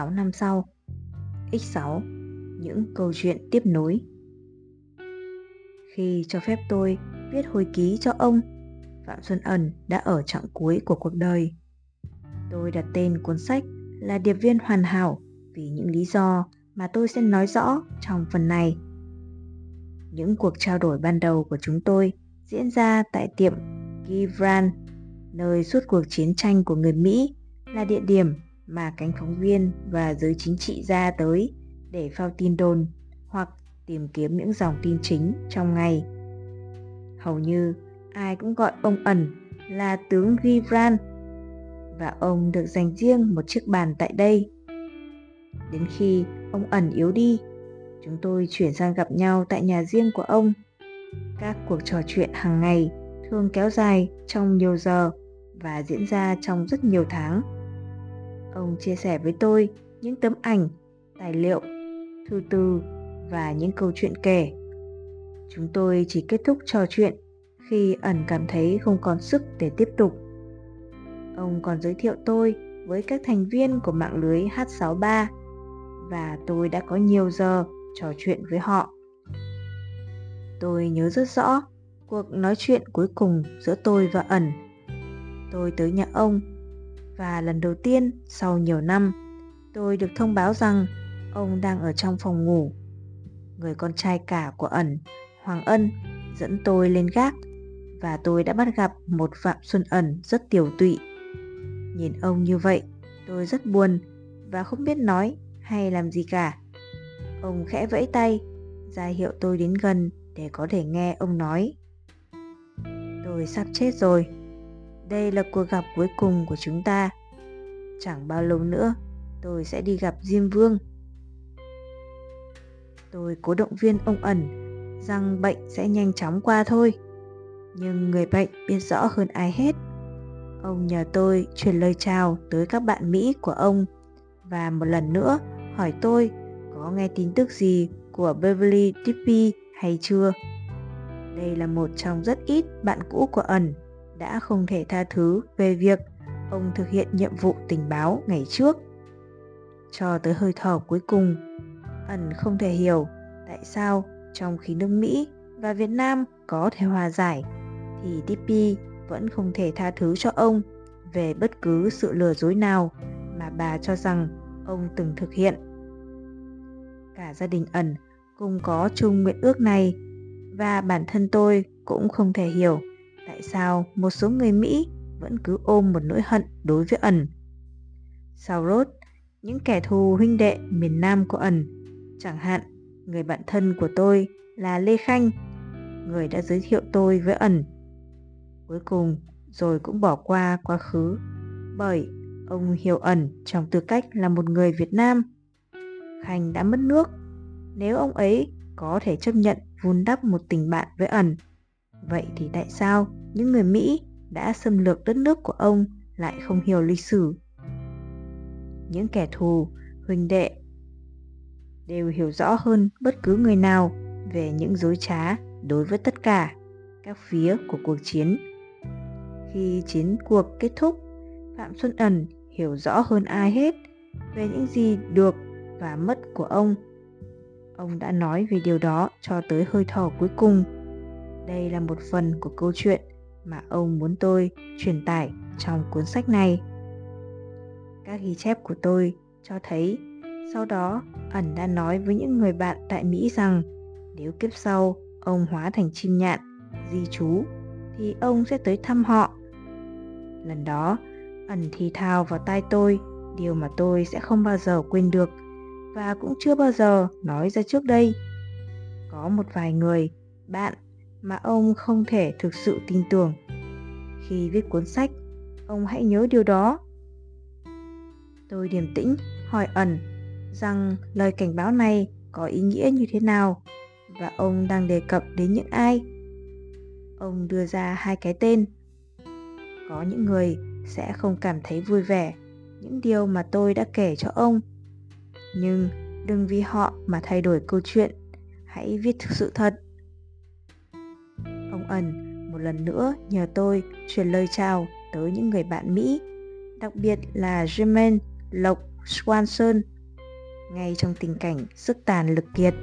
6 năm sau. X6 Những câu chuyện tiếp nối. Khi cho phép tôi viết hồi ký cho ông Phạm Xuân Ẩn đã ở trạng cuối của cuộc đời. Tôi đặt tên cuốn sách là Điệp viên hoàn hảo vì những lý do mà tôi sẽ nói rõ trong phần này. Những cuộc trao đổi ban đầu của chúng tôi diễn ra tại tiệm Givran, nơi suốt cuộc chiến tranh của người Mỹ là địa điểm mà cánh phóng viên và giới chính trị ra tới để phao tin đồn hoặc tìm kiếm những dòng tin chính trong ngày. Hầu như ai cũng gọi ông ẩn là tướng Gibran và ông được dành riêng một chiếc bàn tại đây. Đến khi ông ẩn yếu đi, chúng tôi chuyển sang gặp nhau tại nhà riêng của ông. Các cuộc trò chuyện hàng ngày thường kéo dài trong nhiều giờ và diễn ra trong rất nhiều tháng. Ông chia sẻ với tôi những tấm ảnh, tài liệu, thư từ và những câu chuyện kể. Chúng tôi chỉ kết thúc trò chuyện khi ẩn cảm thấy không còn sức để tiếp tục. Ông còn giới thiệu tôi với các thành viên của mạng lưới H63 và tôi đã có nhiều giờ trò chuyện với họ. Tôi nhớ rất rõ cuộc nói chuyện cuối cùng giữa tôi và ẩn. Tôi tới nhà ông và lần đầu tiên sau nhiều năm tôi được thông báo rằng ông đang ở trong phòng ngủ. Người con trai cả của ẩn, Hoàng Ân, dẫn tôi lên gác và tôi đã bắt gặp một Phạm Xuân Ẩn rất tiểu tụy. Nhìn ông như vậy, tôi rất buồn và không biết nói hay làm gì cả. Ông khẽ vẫy tay, ra hiệu tôi đến gần để có thể nghe ông nói. Tôi sắp chết rồi. Đây là cuộc gặp cuối cùng của chúng ta. Chẳng bao lâu nữa, tôi sẽ đi gặp Diêm Vương. Tôi cố động viên ông ẩn rằng bệnh sẽ nhanh chóng qua thôi. Nhưng người bệnh biết rõ hơn ai hết. Ông nhờ tôi truyền lời chào tới các bạn Mỹ của ông và một lần nữa hỏi tôi có nghe tin tức gì của Beverly Tippy hay chưa. Đây là một trong rất ít bạn cũ của ẩn đã không thể tha thứ về việc ông thực hiện nhiệm vụ tình báo ngày trước. Cho tới hơi thở cuối cùng, ẩn không thể hiểu tại sao trong khi nước Mỹ và Việt Nam có thể hòa giải thì Tippi vẫn không thể tha thứ cho ông về bất cứ sự lừa dối nào mà bà cho rằng ông từng thực hiện. Cả gia đình ẩn cùng có chung nguyện ước này và bản thân tôi cũng không thể hiểu tại sao một số người Mỹ vẫn cứ ôm một nỗi hận đối với ẩn. Sau rốt, những kẻ thù huynh đệ miền Nam của ẩn, chẳng hạn người bạn thân của tôi là Lê Khanh, người đã giới thiệu tôi với ẩn. Cuối cùng rồi cũng bỏ qua quá khứ bởi ông hiểu ẩn trong tư cách là một người Việt Nam. Khanh đã mất nước. Nếu ông ấy có thể chấp nhận vun đắp một tình bạn với ẩn, vậy thì tại sao những người Mỹ đã xâm lược đất nước của ông lại không hiểu lịch sử? Những kẻ thù, huynh đệ đều hiểu rõ hơn bất cứ người nào về những dối trá đối với tất cả các phía của cuộc chiến. Khi chiến cuộc kết thúc, Phạm Xuân Ẩn hiểu rõ hơn ai hết về những gì được và mất của ông. Ông đã nói về điều đó cho tới hơi thở cuối cùng. Đây là một phần của câu chuyện mà ông muốn tôi truyền tải trong cuốn sách này. Các ghi chép của tôi cho thấy sau đó ẩn đã nói với những người bạn tại Mỹ rằng nếu kiếp sau ông hóa thành chim nhạn, di trú thì ông sẽ tới thăm họ. Lần đó ẩn thì thào vào tai tôi điều mà tôi sẽ không bao giờ quên được và cũng chưa bao giờ nói ra trước đây. Có một vài người, bạn mà ông không thể thực sự tin tưởng. Khi viết cuốn sách, ông hãy nhớ điều đó. Tôi điềm tĩnh hỏi ẩn rằng lời cảnh báo này có ý nghĩa như thế nào và ông đang đề cập đến những ai. Ông đưa ra hai cái tên. Có những người sẽ không cảm thấy vui vẻ những điều mà tôi đã kể cho ông nhưng đừng vì họ mà thay đổi câu chuyện hãy viết thực sự thật ẩn. Một lần nữa nhờ tôi truyền lời chào tới những người bạn mỹ đặc biệt là Jermaine Lộc Swanson. Ngay trong tình cảnh sức tàn lực kiệt,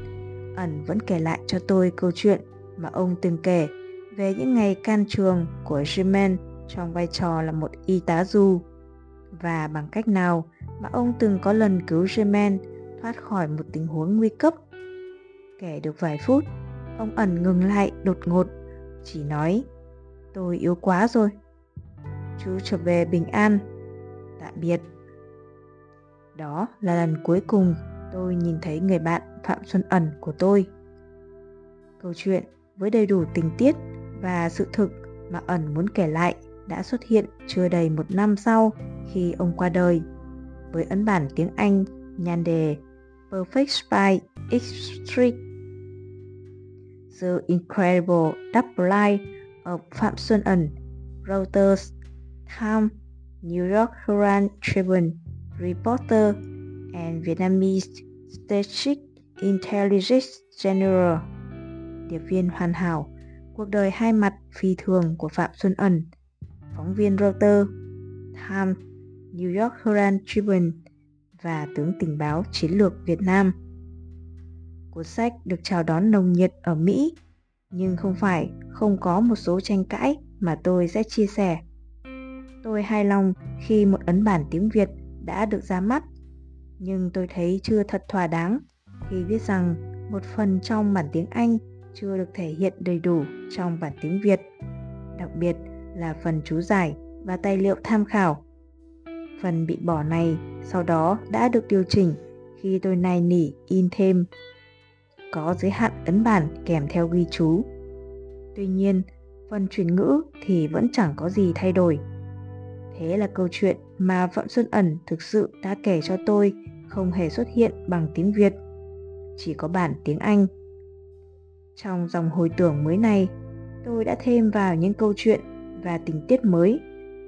ẩn vẫn kể lại cho tôi câu chuyện mà ông từng kể về những ngày can trường của Jermaine trong vai trò là một y tá du. Và bằng cách nào mà ông từng có lần cứu Jermaine thoát khỏi một tình huống nguy cấp. Kể được vài phút, ông ẩn ngừng lại đột ngột, chỉ nói, tôi yếu quá rồi. Chú trở về bình an. Tạm biệt. Đó là lần cuối cùng tôi nhìn thấy người bạn Phạm Xuân Ẩn của tôi. Câu chuyện với đầy đủ tình tiết và sự thực mà Ẩn muốn kể lại đã xuất hiện chưa đầy một năm sau khi ông qua đời với ấn bản tiếng Anh nhan đề Perfect Spy Extreme The Incredible Double Life of Phạm Xuân Ẩn, Reuters Time New York Herald Tribune, Reporter and Vietnamese Strategic Intelligence General Điệp viên hoàn hảo, Cuộc đời hai mặt phi thường của Phạm Xuân Ẩn Phóng viên Reuters Time New York Herald Tribune và tướng tình báo chiến lược Việt Nam. Cuốn sách được chào đón nồng nhiệt ở Mỹ, nhưng không phải không có một số tranh cãi mà tôi sẽ chia sẻ. Tôi hài lòng khi một ấn bản tiếng Việt đã được ra mắt, nhưng tôi thấy chưa thật thỏa đáng khi biết rằng một phần trong bản tiếng Anh chưa được thể hiện đầy đủ trong bản tiếng Việt, đặc biệt là phần chú giải và tài liệu tham khảo. Phần bị bỏ này sau đó đã được điều chỉnh khi tôi nài nỉ in thêm. Có giới hạn ấn bản kèm theo ghi chú. Tuy nhiên, phần chuyển ngữ thì vẫn chẳng có gì thay đổi. Thế là câu chuyện mà Phạm Xuân Ẩn thực sự đã kể cho tôi không hề xuất hiện bằng tiếng Việt, chỉ có bản tiếng Anh. Trong dòng hồi tưởng mới này, tôi đã thêm vào những câu chuyện và tình tiết mới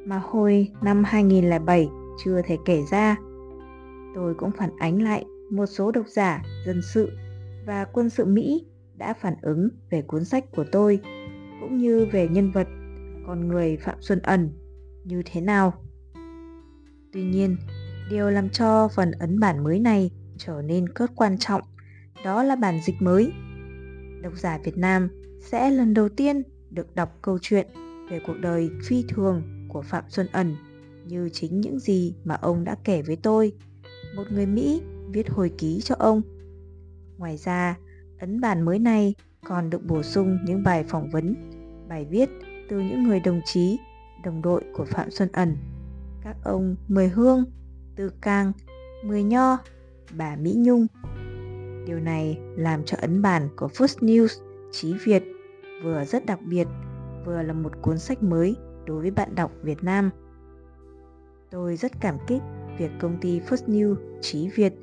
mà hồi năm 2007 chưa thể kể ra. Tôi cũng phản ánh lại một số độc giả dân sự và quân sự Mỹ đã phản ứng về cuốn sách của tôi cũng như về nhân vật con người Phạm Xuân Ẩn như thế nào. Tuy nhiên, điều làm cho phần ấn bản mới này trở nên cốt quan trọng đó là bản dịch mới. Độc giả Việt Nam sẽ lần đầu tiên được đọc câu chuyện về cuộc đời phi thường của Phạm Xuân Ẩn như chính những gì mà ông đã kể với tôi. Một người Mỹ viết hồi ký cho ông. Ngoài ra, ấn bản mới này còn được bổ sung những bài phỏng vấn, bài viết từ những người đồng chí, đồng đội của Phạm Xuân Ẩn. Các ông Mười Hương, Tư Cang, Mười Nho, bà Mỹ Nhung. Điều này làm cho ấn bản của First News Chí Việt vừa rất đặc biệt, vừa là một cuốn sách mới đối với bạn đọc Việt Nam. Tôi rất cảm kích việc công ty First New Chí Việt,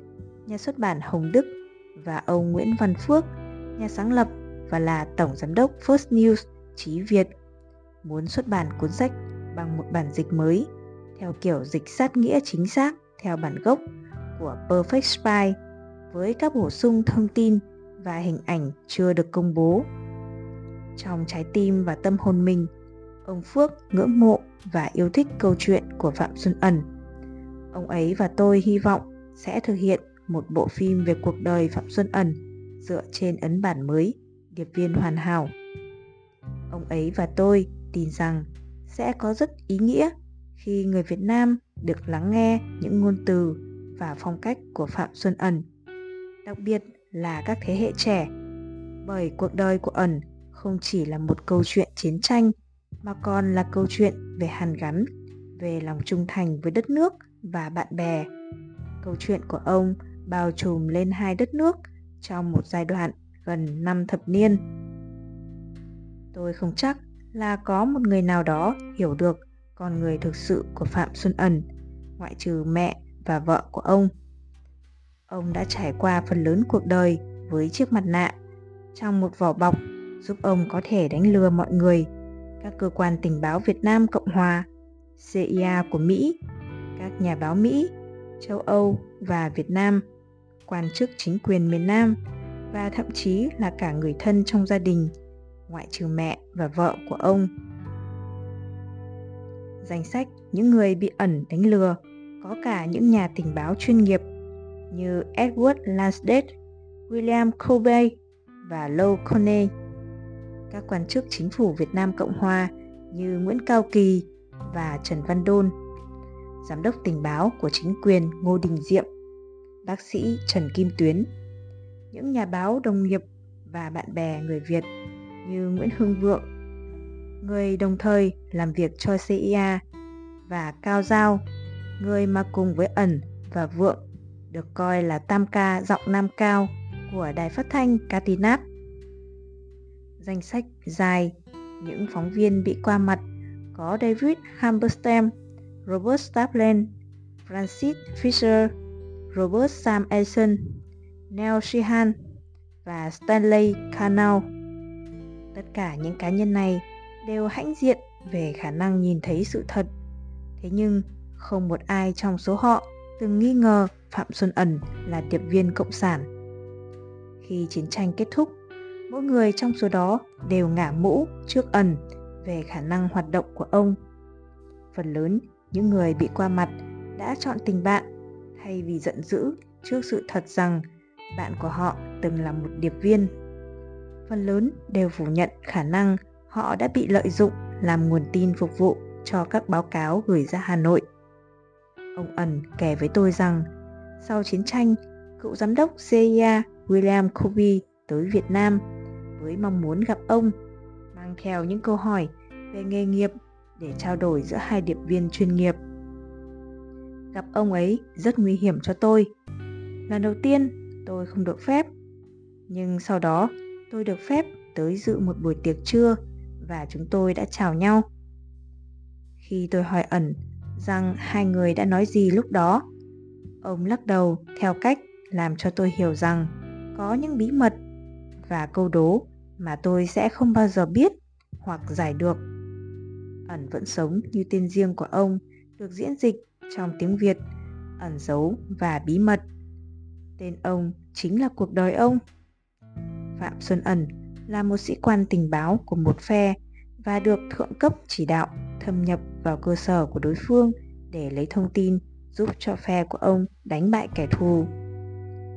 nhà xuất bản Hồng Đức và ông Nguyễn Văn Phước, nhà sáng lập và là tổng giám đốc First News Chí Việt, muốn xuất bản cuốn sách bằng một bản dịch mới theo kiểu dịch sát nghĩa chính xác theo bản gốc của Perfect Spy với các bổ sung thông tin và hình ảnh chưa được công bố. Trong trái tim và tâm hồn mình, ông Phước ngưỡng mộ và yêu thích câu chuyện của Phạm Xuân Ẩn. Ông ấy và tôi hy vọng sẽ thực hiện một bộ phim về cuộc đời Phạm Xuân Ẩn dựa trên ấn bản mới Điệp viên hoàn hảo. Ông ấy và tôi tin rằng sẽ có rất ý nghĩa khi người Việt Nam được lắng nghe những ngôn từ và phong cách của Phạm Xuân Ẩn, đặc biệt là các thế hệ trẻ, bởi cuộc đời của Ẩn không chỉ là một câu chuyện chiến tranh mà còn là câu chuyện về hàn gắn, về lòng trung thành với đất nước và bạn bè. Câu chuyện của ông bao trùm lên hai đất nước trong một giai đoạn gần năm thập niên. Tôi không chắc là có một người nào đó hiểu được con người thực sự của Phạm Xuân Ẩn, ngoại trừ mẹ và vợ của ông. Ông đã trải qua phần lớn cuộc đời với chiếc mặt nạ trong một vỏ bọc giúp ông có thể đánh lừa mọi người các cơ quan tình báo Việt Nam Cộng Hòa, CIA của Mỹ, các nhà báo Mỹ, châu Âu và Việt Nam, quan chức chính quyền miền Nam và thậm chí là cả người thân trong gia đình, ngoại trừ mẹ và vợ của ông. Danh sách những người bị ẩn đánh lừa có cả những nhà tình báo chuyên nghiệp, như Edward Lansdale, William Kobe và Lou Coney, Các quan chức chính phủ Việt Nam Cộng Hòa như Nguyễn Cao Kỳ và Trần Văn Đôn, giám đốc tình báo của chính quyền Ngô Đình Diệm, bác sĩ Trần Kim Tuyến, những nhà báo đồng nghiệp và bạn bè người Việt như Nguyễn Hưng Vượng, người đồng thời làm việc cho CIA và Cao Giao, người mà cùng với ẩn và Vượng được coi là tam ca giọng nam cao của đài phát thanh Katinat. Danh sách dài, những phóng viên bị qua mặt có David Hamberstam, Robert staplen Francis Fisher, Robert Sam Eisen, Neil Sheehan và Stanley Cannell. Tất cả những cá nhân này đều hãnh diện về khả năng nhìn thấy sự thật. Thế nhưng không một ai trong số họ từng nghi ngờ Phạm Xuân Ẩn là điệp viên cộng sản. Khi chiến tranh kết thúc, mỗi người trong số đó đều ngả mũ trước Ẩn về khả năng hoạt động của ông. Phần lớn những người bị qua mặt đã chọn tình bạn thay vì giận dữ trước sự thật rằng bạn của họ từng là một điệp viên. Phần lớn đều phủ nhận khả năng họ đã bị lợi dụng làm nguồn tin phục vụ cho các báo cáo gửi ra Hà Nội. Ông ẩn kể với tôi rằng sau chiến tranh, cựu giám đốc CIA William Kobe tới Việt Nam với mong muốn gặp ông, mang theo những câu hỏi về nghề nghiệp để trao đổi giữa hai điệp viên chuyên nghiệp. Gặp ông ấy rất nguy hiểm cho tôi. Lần đầu tiên tôi không được phép, nhưng sau đó tôi được phép tới dự một buổi tiệc trưa và chúng tôi đã chào nhau. Khi tôi hỏi ẩn rằng hai người đã nói gì lúc đó, ông lắc đầu theo cách làm cho tôi hiểu rằng có những bí mật và câu đố mà tôi sẽ không bao giờ biết hoặc giải được. Ẩn vẫn sống như tên riêng của ông được diễn dịch trong tiếng Việt, ẩn giấu và bí mật. Tên ông chính là cuộc đời ông. Phạm Xuân Ẩn là một sĩ quan tình báo của một phe và được thượng cấp chỉ đạo thâm nhập vào cơ sở của đối phương để lấy thông tin giúp cho phe của ông đánh bại kẻ thù.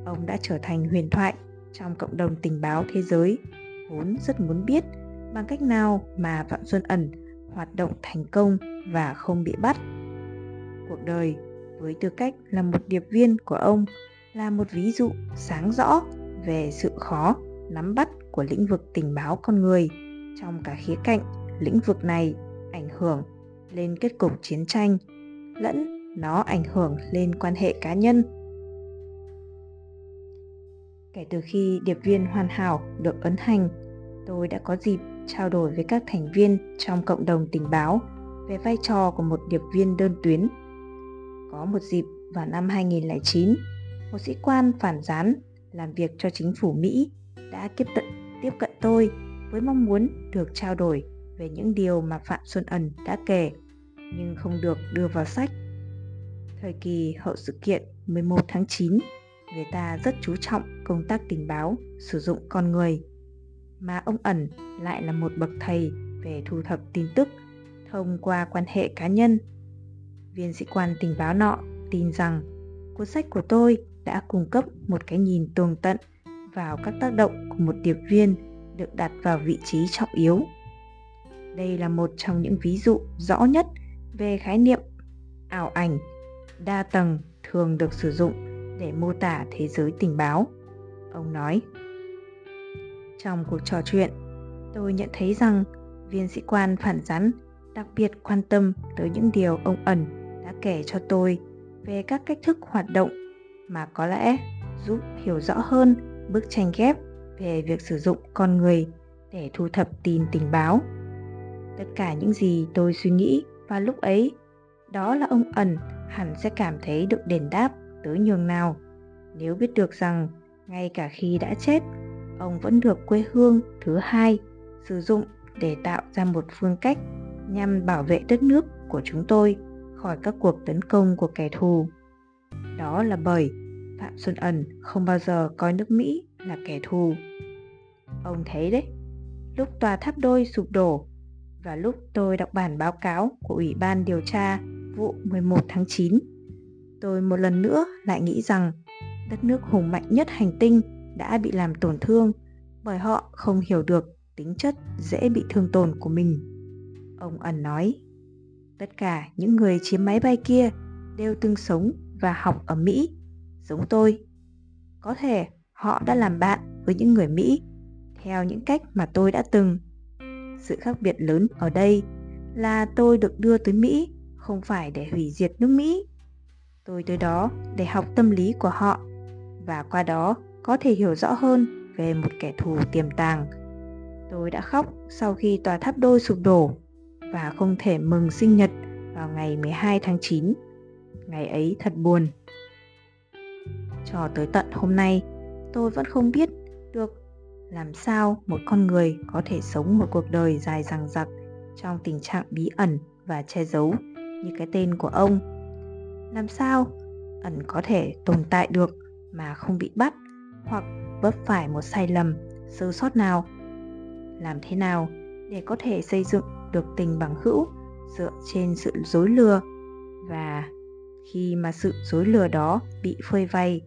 Ông đã trở thành huyền thoại trong cộng đồng tình báo thế giới, vốn rất muốn biết bằng cách nào mà Phạm Xuân Ẩn hoạt động thành công và không bị bắt. Cuộc đời với tư cách là một điệp viên của ông, là một ví dụ sáng rõ về sự khó nắm bắt của lĩnh vực tình báo con người trong cả khía cạnh lĩnh vực này ảnh hưởng lên kết cục chiến tranh lẫn nó ảnh hưởng lên quan hệ cá nhân kể từ khi điệp viên hoàn hảo được ấn hành, tôi đã có dịp trao đổi với các thành viên trong cộng đồng tình báo về vai trò của một điệp viên đơn tuyến. Có một dịp vào năm 2009, một sĩ quan phản gián làm việc cho chính phủ Mỹ đã tiếp cận, tiếp cận tôi với mong muốn được trao đổi về những điều mà Phạm Xuân Ẩn đã kể nhưng không được đưa vào sách. Thời kỳ hậu sự kiện 11 tháng 9, người ta rất chú trọng công tác tình báo sử dụng con người mà ông ẩn lại là một bậc thầy về thu thập tin tức thông qua quan hệ cá nhân. Viên sĩ quan tình báo nọ tin rằng cuốn sách của tôi đã cung cấp một cái nhìn tường tận vào các tác động của một điệp viên được đặt vào vị trí trọng yếu. Đây là một trong những ví dụ rõ nhất về khái niệm ảo ảnh đa tầng thường được sử dụng để mô tả thế giới tình báo. Ông nói, trong cuộc trò chuyện, tôi nhận thấy rằng viên sĩ quan phản gián đặc biệt quan tâm tới những điều ông ẩn đã kể cho tôi về các cách thức hoạt động mà có lẽ giúp hiểu rõ hơn bức tranh ghép về việc sử dụng con người để thu thập tin tình báo. Tất cả những gì tôi suy nghĩ vào lúc ấy, đó là ông ẩn hẳn sẽ cảm thấy được đền đáp tới nhường nào nếu biết được rằng ngay cả khi đã chết, ông vẫn được quê hương thứ hai sử dụng để tạo ra một phương cách nhằm bảo vệ đất nước của chúng tôi khỏi các cuộc tấn công của kẻ thù. Đó là bởi Phạm Xuân Ẩn không bao giờ coi nước Mỹ là kẻ thù. Ông thấy đấy, lúc tòa tháp đôi sụp đổ và lúc tôi đọc bản báo cáo của Ủy ban điều tra vụ 11 tháng 9, tôi một lần nữa lại nghĩ rằng đất nước hùng mạnh nhất hành tinh đã bị làm tổn thương bởi họ không hiểu được tính chất dễ bị thương tổn của mình. Ông ẩn nói, tất cả những người chiếm máy bay kia đều từng sống và học ở Mỹ, giống tôi. Có thể họ đã làm bạn với những người Mỹ theo những cách mà tôi đã từng. Sự khác biệt lớn ở đây là tôi được đưa tới Mỹ không phải để hủy diệt nước Mỹ. Tôi tới đó để học tâm lý của họ và qua đó có thể hiểu rõ hơn về một kẻ thù tiềm tàng. Tôi đã khóc sau khi tòa tháp đôi sụp đổ và không thể mừng sinh nhật vào ngày 12 tháng 9. Ngày ấy thật buồn. Cho tới tận hôm nay, tôi vẫn không biết được làm sao một con người có thể sống một cuộc đời dài dằng dặc trong tình trạng bí ẩn và che giấu như cái tên của ông. Làm sao ẩn có thể tồn tại được mà không bị bắt hoặc vấp phải một sai lầm, sơ sót nào? Làm thế nào để có thể xây dựng được tình bằng hữu dựa trên sự dối lừa. Và khi mà sự dối lừa đó bị phơi bày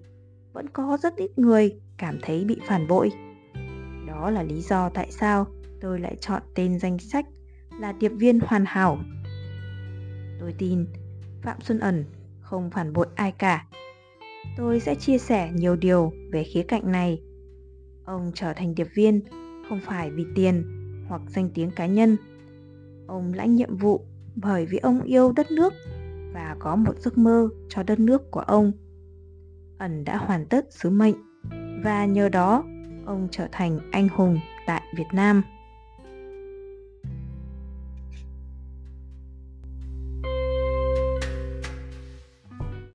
vẫn có rất ít người cảm thấy bị phản bội. Đó là lý do tại sao tôi lại chọn tên danh sách là điệp viên hoàn hảo. Tôi tin phạm xuân ẩn không phản bội ai cả. Tôi sẽ chia sẻ nhiều điều về khía cạnh này. Ông trở thành điệp viên không phải vì tiền hoặc danh tiếng cá nhân ông lãnh nhiệm vụ bởi vì ông yêu đất nước và có một giấc mơ cho đất nước của ông. Ẩn đã hoàn tất sứ mệnh và nhờ đó ông trở thành anh hùng tại việt nam.